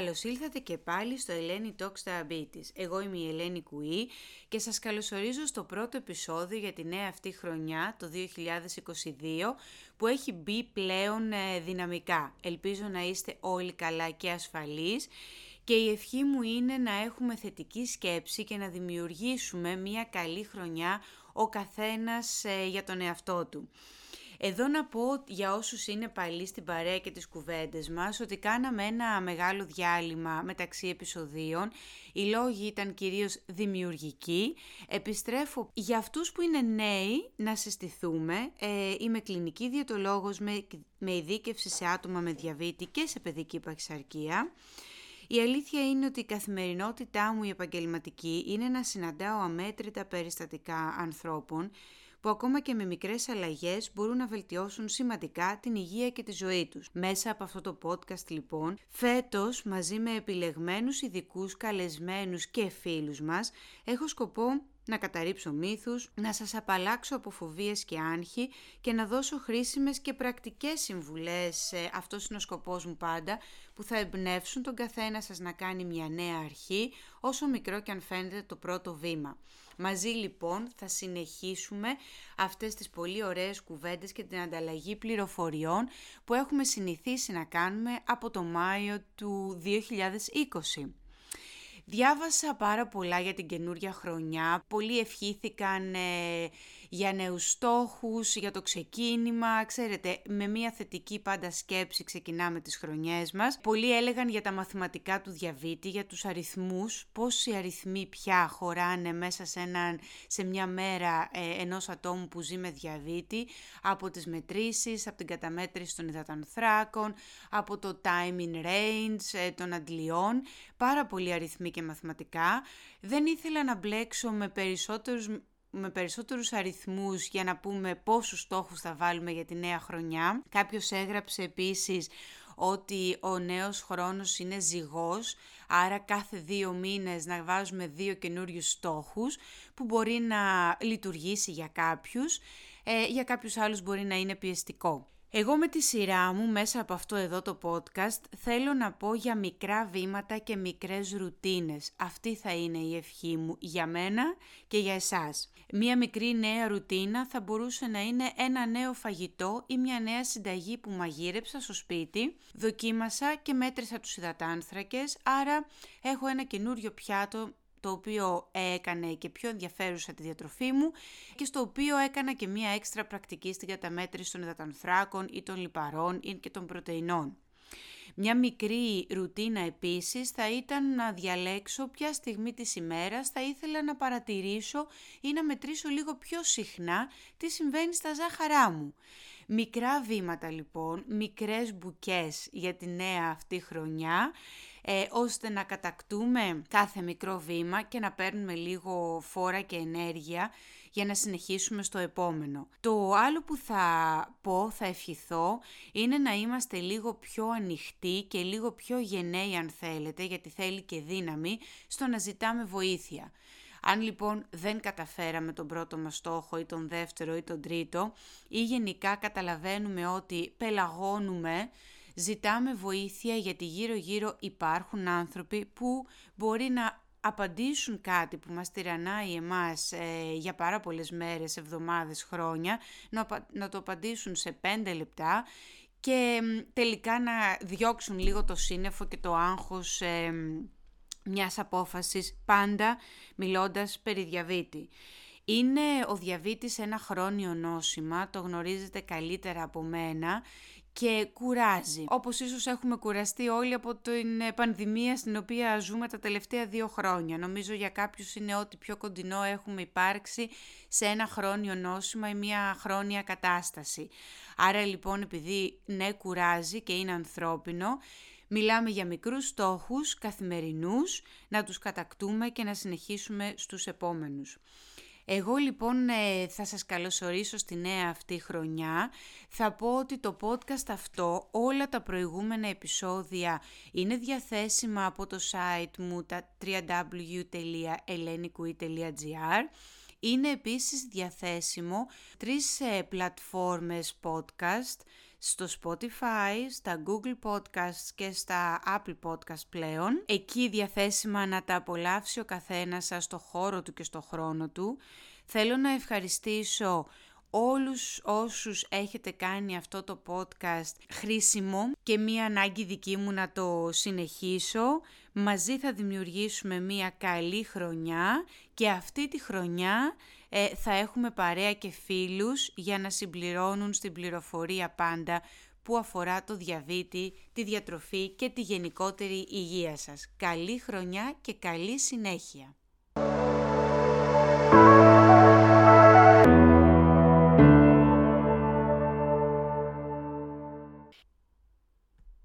Καλώς ήλθατε και πάλι στο Ελένη Talks Diabetes. Εγώ είμαι η Ελένη Κουή και σας καλωσορίζω στο πρώτο επεισόδιο για τη νέα αυτή χρονιά, το 2022, που έχει μπει πλέον ε, δυναμικά. Ελπίζω να είστε όλοι καλά και ασφαλείς και η ευχή μου είναι να έχουμε θετική σκέψη και να δημιουργήσουμε μια καλή χρονιά ο καθένας ε, για τον εαυτό του. Εδώ να πω για όσους είναι παλιοί στην παρέα και τις κουβέντες μας ότι κάναμε ένα μεγάλο διάλειμμα μεταξύ επεισοδίων. Οι λόγοι ήταν κυρίως δημιουργικοί. Επιστρέφω για αυτούς που είναι νέοι να συστηθούμε. Ε, είμαι κλινική διαιτολόγος με, με ειδίκευση σε άτομα με διαβήτη και σε παιδική παχυσαρκία. Η αλήθεια είναι ότι η καθημερινότητά μου η επαγγελματική είναι να συναντάω αμέτρητα περιστατικά ανθρώπων που ακόμα και με μικρές αλλαγές μπορούν να βελτιώσουν σημαντικά την υγεία και τη ζωή τους. Μέσα από αυτό το podcast λοιπόν, φέτος μαζί με επιλεγμένους ειδικούς καλεσμένους και φίλους μας, έχω σκοπό να καταρρύψω μύθους, να σας απαλλάξω από φοβίες και άγχη και να δώσω χρήσιμες και πρακτικές συμβουλές, ε, αυτός είναι ο σκοπός μου πάντα, που θα εμπνεύσουν τον καθένα σας να κάνει μια νέα αρχή, όσο μικρό και αν φαίνεται το πρώτο βήμα. Μαζί λοιπόν θα συνεχίσουμε αυτές τις πολύ ωραίες κουβέντες και την ανταλλαγή πληροφοριών που έχουμε συνηθίσει να κάνουμε από το Μάιο του 2020. Διάβασα πάρα πολλά για την καινούρια χρονιά, πολλοί ευχήθηκαν ε, για νέους στόχους, για το ξεκίνημα, ξέρετε, με μια θετική πάντα σκέψη ξεκινάμε τις χρονιές μας. Πολλοί έλεγαν για τα μαθηματικά του διαβήτη, για τους αριθμούς, πόσοι αριθμοί πια χωράνε μέσα σε, έναν, σε μια μέρα ε, ενός ατόμου που ζει με διαβήτη, από τις μετρήσεις, από την καταμέτρηση των υδατανθράκων, από το timing range ε, των αντλειών, πάρα πολλοί αριθμοί και μαθηματικά. Δεν ήθελα να μπλέξω με περισσότερους με περισσότερους αριθμούς για να πούμε πόσους στόχους θα βάλουμε για τη νέα χρονιά. Κάποιος έγραψε επίσης ότι ο νέος χρόνος είναι ζυγός, άρα κάθε δύο μήνες να βάζουμε δύο καινούριους στόχους που μπορεί να λειτουργήσει για κάποιους, ε, για κάποιους άλλους μπορεί να είναι πιεστικό. Εγώ με τη σειρά μου μέσα από αυτό εδώ το podcast θέλω να πω για μικρά βήματα και μικρές ρουτίνες. Αυτή θα είναι η ευχή μου για μένα και για εσάς. Μία μικρή νέα ρουτίνα θα μπορούσε να είναι ένα νέο φαγητό ή μια νέα συνταγή που μαγείρεψα στο σπίτι, δοκίμασα και μέτρησα τους υδατάνθρακες, άρα έχω ένα καινούριο πιάτο το οποίο έκανε και πιο ενδιαφέρουσα τη διατροφή μου και στο οποίο έκανα και μία έξτρα πρακτική στην καταμέτρηση των υδατανθράκων ή των λιπαρών ή και των πρωτεϊνών. Μια μικρή ρουτίνα επίσης θα ήταν να διαλέξω ποια στιγμή της ημέρας θα ήθελα να παρατηρήσω ή να μετρήσω λίγο πιο συχνά τι συμβαίνει στα ζάχαρά μου. Μικρά βήματα λοιπόν, μικρές μπουκές για τη νέα αυτή χρονιά ε, ώστε να κατακτούμε κάθε μικρό βήμα και να παίρνουμε λίγο φόρα και ενέργεια για να συνεχίσουμε στο επόμενο. Το άλλο που θα πω, θα ευχηθώ, είναι να είμαστε λίγο πιο ανοιχτοί και λίγο πιο γενναίοι αν θέλετε, γιατί θέλει και δύναμη, στο να ζητάμε βοήθεια. Αν λοιπόν δεν καταφέραμε τον πρώτο μας στόχο ή τον δεύτερο ή τον τρίτο ή γενικά καταλαβαίνουμε ότι πελαγώνουμε ζητάμε βοήθεια γιατί γύρω-γύρω υπάρχουν άνθρωποι που μπορεί να απαντήσουν κάτι που μας τυραννάει εμάς ε, για πάρα πολλές μέρες, εβδομάδες, χρόνια, να, να το απαντήσουν σε πέντε λεπτά και τελικά να διώξουν λίγο το σύννεφο και το άγχος ε, μιας απόφασης, πάντα μιλώντας περί διαβήτη. Είναι ο διαβήτης ένα χρόνιο νόσημα, το γνωρίζετε καλύτερα από μένα και κουράζει. Όπως ίσως έχουμε κουραστεί όλοι από την ε, πανδημία στην οποία ζούμε τα τελευταία δύο χρόνια. Νομίζω για κάποιους είναι ό,τι πιο κοντινό έχουμε υπάρξει σε ένα χρόνιο νόσημα ή μια χρόνια κατάσταση. Άρα λοιπόν επειδή ναι κουράζει και είναι ανθρώπινο, Μιλάμε για μικρούς στόχους καθημερινούς, να τους κατακτούμε και να συνεχίσουμε στους επόμενους. Εγώ λοιπόν ε, θα σας καλωσορίσω στη νέα αυτή χρονιά. Θα πω ότι το podcast αυτό, όλα τα προηγούμενα επεισόδια είναι διαθέσιμα από το site μου τα www.elenikui.gr είναι επίσης διαθέσιμο τρεις ε, πλατφόρμες podcast στο Spotify, στα Google Podcasts και στα Apple Podcasts πλέον. Εκεί διαθέσιμα να τα απολαύσει ο καθένας σας στο χώρο του και στο χρόνο του. Θέλω να ευχαριστήσω όλους όσους έχετε κάνει αυτό το podcast χρήσιμο και μία ανάγκη δική μου να το συνεχίσω. Μαζί θα δημιουργήσουμε μία καλή χρονιά και αυτή τη χρονιά ε, θα έχουμε παρέα και φίλους για να συμπληρώνουν στην πληροφορία πάντα που αφορά το διαβήτη, τη διατροφή και τη γενικότερη υγεία σας. Καλή χρονιά και καλή συνέχεια!